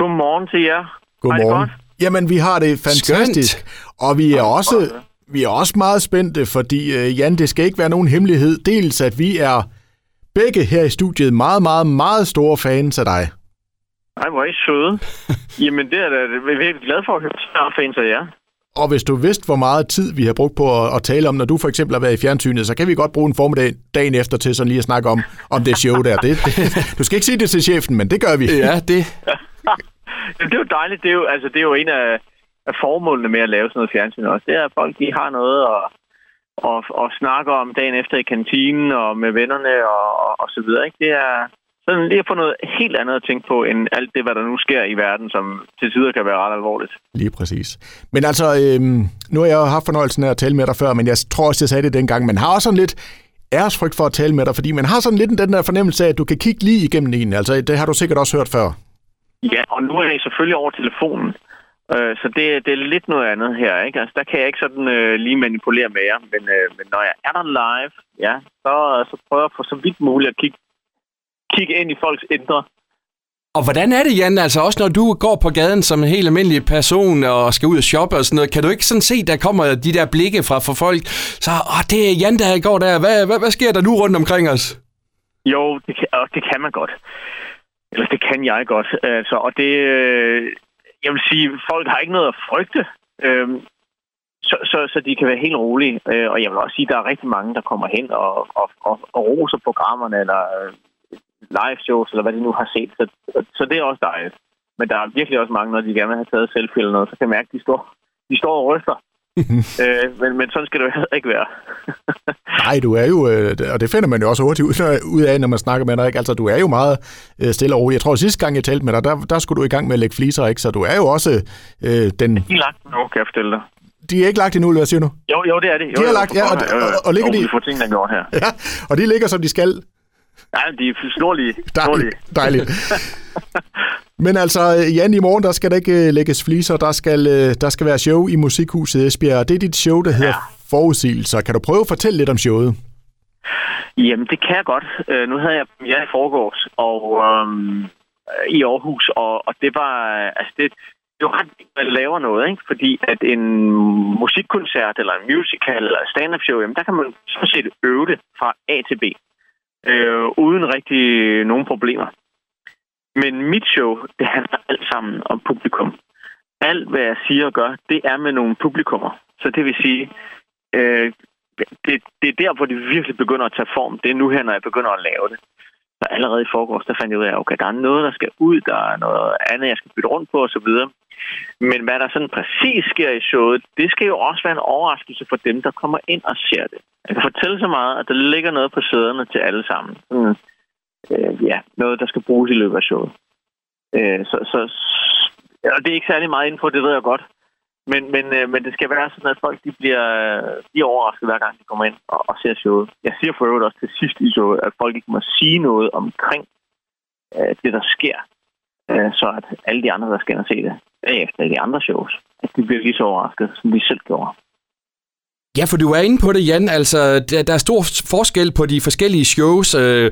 Godmorgen til jer. Godmorgen. godt? Jamen, vi har det fantastisk. Og vi er også, vi er også meget spændte, fordi øh, Jan, det skal ikke være nogen hemmelighed. Dels, at vi er begge her i studiet meget, meget, meget store fans af dig. Ej, hvor er I søde. Jamen, det er da er virkelig glad for at høre. Er fans af jer. Og hvis du vidste, hvor meget tid vi har brugt på at, at tale om, når du for eksempel har været i fjernsynet, så kan vi godt bruge en formiddag dagen efter til sådan lige at snakke om, om det show der. Det, det, du skal ikke sige det til chefen, men det gør vi. Ja, det. det er jo dejligt. Det er jo, altså, det er jo en af, af formålene med at lave sådan noget fjernsyn også. Det er, at folk de har noget at, at, at snakke om dagen efter i kantinen og med vennerne og, og, og så videre. Ikke? Det er sådan lige at få noget helt andet at tænke på, end alt det, hvad der nu sker i verden, som til tider kan være ret alvorligt. Lige præcis. Men altså, øhm, nu har jeg jo haft fornøjelsen af at tale med dig før, men jeg tror også, jeg sagde det dengang. Man har også sådan lidt æresfrygt for at tale med dig, fordi man har sådan lidt den der fornemmelse af, at du kan kigge lige igennem en. Altså, det har du sikkert også hørt før. Ja, og nu er jeg selvfølgelig over telefonen. Øh, så det, det er lidt noget andet her, ikke? Altså, der kan jeg ikke sådan øh, lige manipulere med jer. Men, øh, men når jeg er der live, ja, så, så prøver jeg for så vidt muligt at kigge, kigge ind i folks indre. Og hvordan er det, Jan, altså også når du går på gaden som en helt almindelig person og skal ud og shoppe og sådan noget, kan du ikke sådan se, der kommer de der blikke fra for folk, så, åh, det er Jan, der går der, hvad, hvad, hvad sker der nu rundt omkring os? Jo, det kan, og det kan man godt. Eller det kan jeg godt. Altså, og det, øh, jeg vil sige, folk har ikke noget at frygte. Øh, så, så, så de kan være helt rolige. Øh, og jeg vil også sige, at der er rigtig mange, der kommer hen og, og, og, og roser programmerne, eller øh, live shows, eller hvad de nu har set. Så, så det er også dejligt. Men der er virkelig også mange, når de gerne vil have taget selfie eller noget, så kan jeg mærke, at de står, de står og ryster. øh, men, men sådan skal det jo ikke være. Nej, du er jo, øh, og det finder man jo også hurtigt ud, af, når man snakker med dig, ikke? Altså, du er jo meget øh, stille og rolig. Jeg tror, at sidste gang, jeg talte med dig, der, der skulle du i gang med at lægge fliser, ikke? Så du er jo også øh, den... De er lagt nu, kan jeg fortælle dig. De er ikke lagt endnu, hvad siger du? Jo, jo, det er det. Jo, De er jo, lagt, ja, og- jo, og- og ligger jo, de- vi får tingene gjort her. Ja, og de ligger, som de skal. Ja, de er snorlige. snorlige. Dejligt. Dejligt. Men altså, Jan, i morgen, der skal der ikke øh, lægges fliser. Der skal, øh, der skal være show i Musikhuset Esbjerg. Det er dit show, der hedder ja. Forudsigelser. Kan du prøve at fortælle lidt om showet? Jamen, det kan jeg godt. Øh, nu havde jeg premiere i forgårs og, øhm, i Aarhus, og, og det var... øh, Altså, det, det er jo ret vigtigt, at man laver noget, ikke? Fordi at en musikkoncert, eller en musical, eller stand-up show, jamen, der kan man sådan set øve det fra A til B, øh, uden rigtig nogen problemer. Men mit show, det handler alt sammen om publikum. Alt, hvad jeg siger og gør, det er med nogle publikummer. Så det vil sige, øh, det, det er der, hvor det virkelig begynder at tage form. Det er nu her, når jeg begynder at lave det. Så allerede i forgårs, der fandt jeg ud af, okay, der er noget, der skal ud, der er noget andet, jeg skal bytte rundt på osv. Men hvad der sådan præcis sker i showet, det skal jo også være en overraskelse for dem, der kommer ind og ser det. Jeg kan fortælle så meget, at der ligger noget på sæderne til alle sammen. Sådan, øh, ja, noget, der skal bruges i løbet af showet. Øh, så, så, og det er ikke særlig meget info, det ved jeg godt. Men, men, øh, men det skal være sådan, at folk de bliver, øh, de er overrasket hver gang, de kommer ind og, og ser showet. Jeg siger for øvrigt også til sidst i showet, at folk ikke må sige noget omkring øh, det, der sker. Øh, så at alle de andre, der skal ind og se det efter i de andre shows, at de bliver lige så overrasket, som vi selv gjorde. Ja, for du er inde på det, Jan. Altså, der, der er stor forskel på de forskellige shows, øh,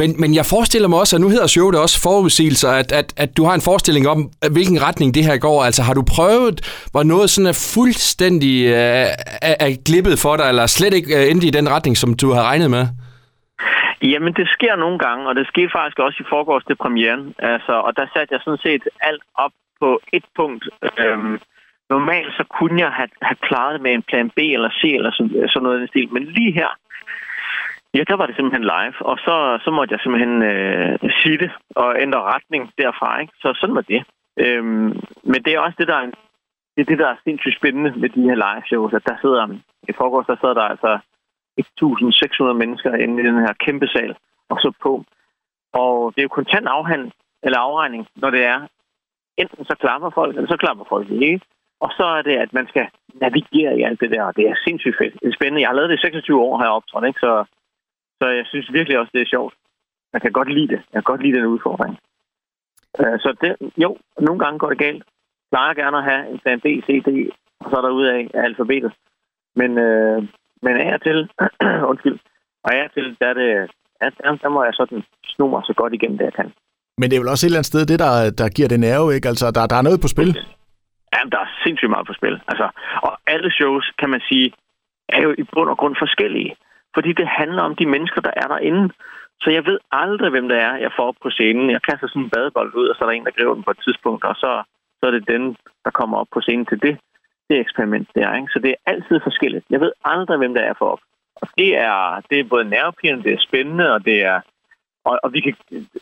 men, men jeg forestiller mig også, at nu hedder showet også forudsigelser, at, at, at du har en forestilling om, øh, hvilken retning det her går. Altså, har du prøvet, hvor noget sådan er fuldstændig øh, er, er glippet for dig, eller slet ikke øh, endte i den retning, som du har regnet med? Jamen, det sker nogle gange, og det skete faktisk også i forgårs til premieren. Altså, og der satte jeg sådan set alt op på et punkt. Øhm, normalt så kunne jeg have, have klaret det med en plan B eller C eller sådan, sådan noget i den stil. Men lige her, ja, der var det simpelthen live. Og så, så måtte jeg simpelthen øh, sige det og ændre retning derfra. Ikke? Så sådan var det. Øhm, men det er også det, der er, det, er det, der er sindssygt spændende med de her live shows. At der sidder, i forgårs, der sidder der altså 1.600 mennesker inde i den her kæmpe sal og så på. Og det er jo kontant afhand, eller afregning, når det er, enten så klapper folk, eller så klapper folk ikke. Og så er det, at man skal navigere i alt det der, og det er sindssygt fedt. Det er spændende. Jeg har lavet det i 26 år her optrådt, ikke? Så, så jeg synes virkelig også, det er sjovt. Jeg kan godt lide det. Jeg kan godt lide den udfordring. Uh, så det, jo, nogle gange går det galt. Jeg plejer gerne at have en plan B, C, D, og så er der ud af alfabetet. Men, uh, men af og til, undskyld, og af og til, der, er det, der, der må jeg sådan sno mig så godt igennem det, jeg kan. Men det er vel også et eller andet sted, det der, der giver det nerve, ikke? Altså, der, der er noget på spil. Jamen, der er sindssygt meget på spil. Altså, og alle shows, kan man sige, er jo i bund og grund forskellige. Fordi det handler om de mennesker, der er derinde. Så jeg ved aldrig, hvem det er, jeg får op på scenen. Jeg kaster sådan en badebold ud, og så er der en, der griber den på et tidspunkt, og så, så er det den, der kommer op på scenen til det, det eksperiment der. Ikke? Så det er altid forskelligt. Jeg ved aldrig, hvem det er for op. Og det er, det er både nervepirrende, det er spændende, og det er... Og, og vi kan,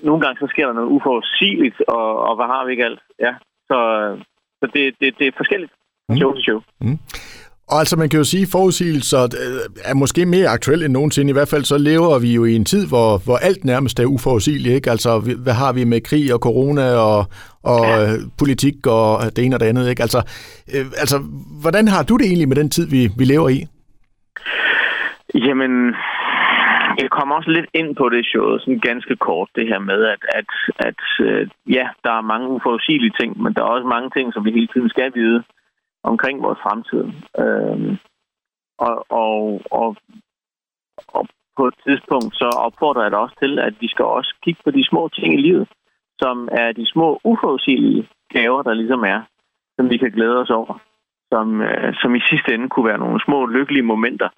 nogle gange så sker der noget uforudsigeligt, og, og hvad har vi ikke alt? Ja, så, så det, det, det er forskelligt mm. show til show. Mm. Og altså, man kan jo sige, at forudsigelser øh, er måske mere aktuelle end nogensinde. I hvert fald så lever vi jo i en tid, hvor, hvor alt nærmest er uforudsigeligt. Ikke? Altså, hvad har vi med krig og corona og, og ja. Øh, politik og det ene og det andet? Ikke? Altså, øh, altså, hvordan har du det egentlig med den tid, vi, vi lever i? Jamen, jeg kommer også lidt ind på det show, sådan ganske kort, det her med, at, at, at øh, ja, der er mange uforudsigelige ting, men der er også mange ting, som vi hele tiden skal vide omkring vores fremtid. Øh, og, og, og, og på et tidspunkt så opfordrer jeg dig også til, at vi skal også kigge på de små ting i livet, som er de små uforudsigelige gaver, der ligesom er, som vi kan glæde os over. Som, øh, som i sidste ende kunne være nogle små lykkelige momenter,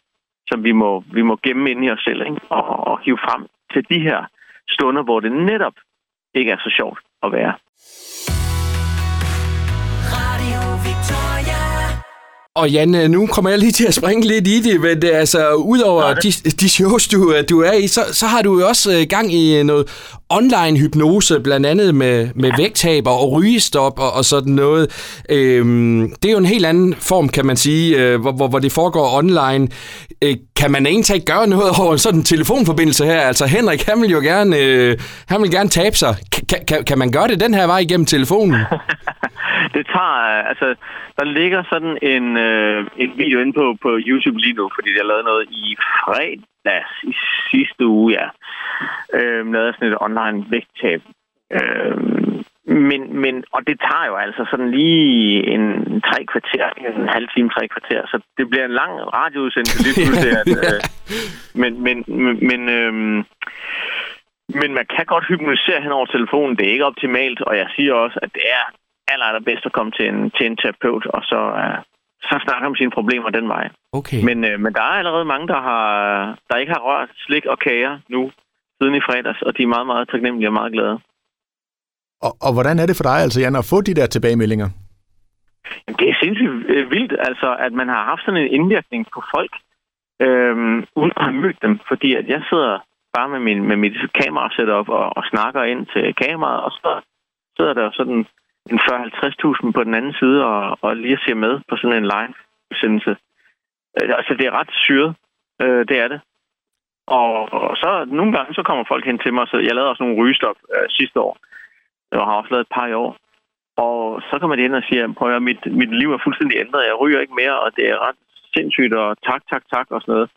som vi må, vi må gemme ind i os selv ikke? Og, og hive frem til de her stunder, hvor det netop ikke er så sjovt at være. Og Jan, øh, nu kommer jeg lige til at springe lidt i det, men det, altså, udover de, de shows, du, øh, du er i, så, så har du jo også øh, gang i noget online hypnose, blandt andet med, med ja. vægttab og rygestop og, og sådan noget. Øhm, det er jo en helt anden form, kan man sige, øh, hvor, hvor, hvor det foregår online. Øh, kan man egentlig ikke gøre noget over sådan en telefonforbindelse her? Altså Henrik, han vil jo gerne, øh, han vil gerne tabe sig. Kan, kan, kan man gøre det den her vej igennem telefonen? tager, altså, der ligger sådan en, øh, en video inde på, på YouTube lige nu, fordi jeg lavede noget i fredags i sidste uge, ja. Øh, lavede sådan et online vægttab. Øh, men, men, og det tager jo altså sådan lige en tre kvarter, en halv time, tre kvarter, så det bliver en lang radioudsendelse lige pludselig. at, øh, men, men, men, øh, men man kan godt hypnotisere hen over telefonen. Det er ikke optimalt, og jeg siger også, at det er aller, aller bedst at komme til en, til en terapeut, og så, uh, så snakke om sine problemer den vej. Okay. Men, uh, men der er allerede mange, der, har, der ikke har rørt slik og kager nu, siden i fredags, og de er meget, meget taknemmelige og meget glade. Og, og hvordan er det for dig, altså Jan, at få de der tilbagemeldinger? Jamen, det er sindssygt øh, vildt, altså, at man har haft sådan en indvirkning på folk, øhm, uden at have mødt dem. Fordi at jeg sidder bare med, min, med mit kamera setup og, og snakker ind til kameraet, og så sidder der sådan en 40-50.000 på den anden side og, og lige at se med på sådan en live-udsendelse. Øh, altså, det er ret syret. Øh, det er det. Og, og så nogle gange, så kommer folk hen til mig, så jeg lavede også nogle rygestop øh, sidste år. Jeg har også lavet et par i år. Og så kommer de ind og siger, prøv at mit, mit liv er fuldstændig ændret. Jeg ryger ikke mere, og det er ret sindssygt, og tak, tak, tak, og sådan noget.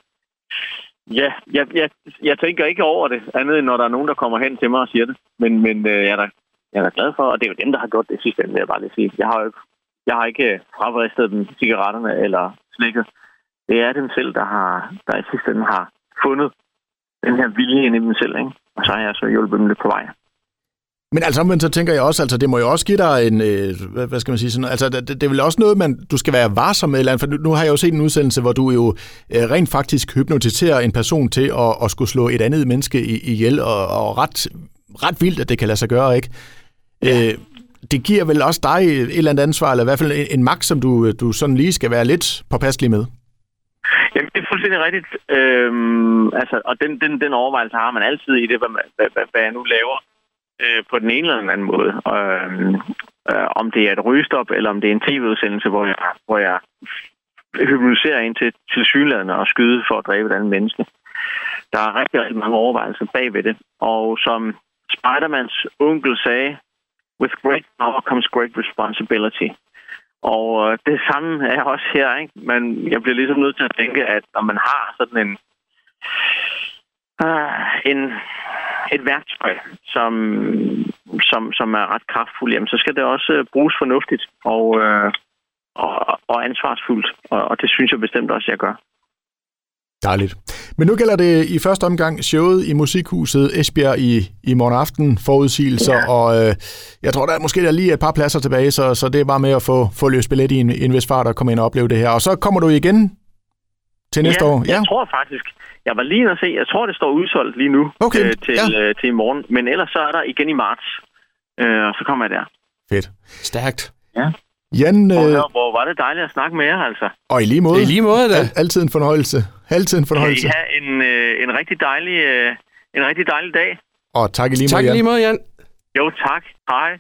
Ja, jeg, jeg, jeg tænker ikke over det, andet end når der er nogen, der kommer hen til mig og siger det. Men, men øh, jeg er da jeg er glad for, og det er jo dem, der har gjort det sidste ende, vil jeg bare lige sige. Jeg har jo jeg har ikke øh, fravristet dem cigaretterne eller slikket. Det er dem selv, der, har, der i sidste ende har fundet den her vilje ind i dem selv, ikke? Og så har jeg så hjulpet dem lidt på vej. Men altså men så tænker jeg også, altså det må jo også give dig en, øh, hvad skal man sige, sådan, altså det, det er vel også noget, man, du skal være varsom med, eller for nu, nu har jeg jo set en udsendelse, hvor du jo øh, rent faktisk hypnotiserer en person til at, at skulle slå et andet menneske ihjel, og, og ret, ret vildt, at det kan lade sig gøre, ikke? Ja. Øh, det giver vel også dig et eller andet ansvar, eller i hvert fald en, en magt, som du, du sådan lige skal være lidt påpasselig med. Jamen, det er fuldstændig rigtigt. Øhm, altså, og den, den, den overvejelse har man altid i det, hvad, hvad, hvad, hvad jeg nu laver øh, på den ene eller den anden måde. Øhm, øh, om det er et rygestop, eller om det er en tv-udsendelse, hvor jeg, hvor jeg hypnotiserer ind til, til synlædende og skyde for at dræbe et andet menneske. Der er rigtig, rigtig mange overvejelser bagved det. Og som Spidermans onkel sagde, with great power comes great responsibility. Og øh, det samme er også her, ikke? Men jeg bliver ligesom nødt til at tænke, at når man har sådan en, øh, en et værktøj, som, som, som er ret kraftfuldt, jamen, så skal det også øh, bruges fornuftigt og, øh, og, og ansvarsfuldt. Og, og det synes jeg bestemt også, jeg gør. Dejligt. Men nu gælder det i første omgang showet i Musikhuset Esbjerg i, i morgen aften, forudsigelser, ja. og øh, jeg tror, der er måske der er lige et par pladser tilbage, så, så det er bare med at få, få løst billet i en, en vis fart og komme ind og opleve det her. Og så kommer du igen til næste ja, år? Ja, jeg tror faktisk. Jeg var lige at se, jeg tror, det står udsolgt lige nu okay. øh, til, ja. øh, til i morgen. Men ellers så er der igen i marts, øh, og så kommer jeg der. Fedt. Stærkt. Ja. Jan, Hvor, øh, hvor var det dejligt at snakke med jer, altså. og i lige måde. I lige måde, da. Al, altid en fornøjelse. Altid en Kan fornøjelse. I have en, øh, en, rigtig dejlig, øh, en rigtig dejlig dag? Og tak i lige måde, Tak i lige måde, Jan. Jo, tak. Hej.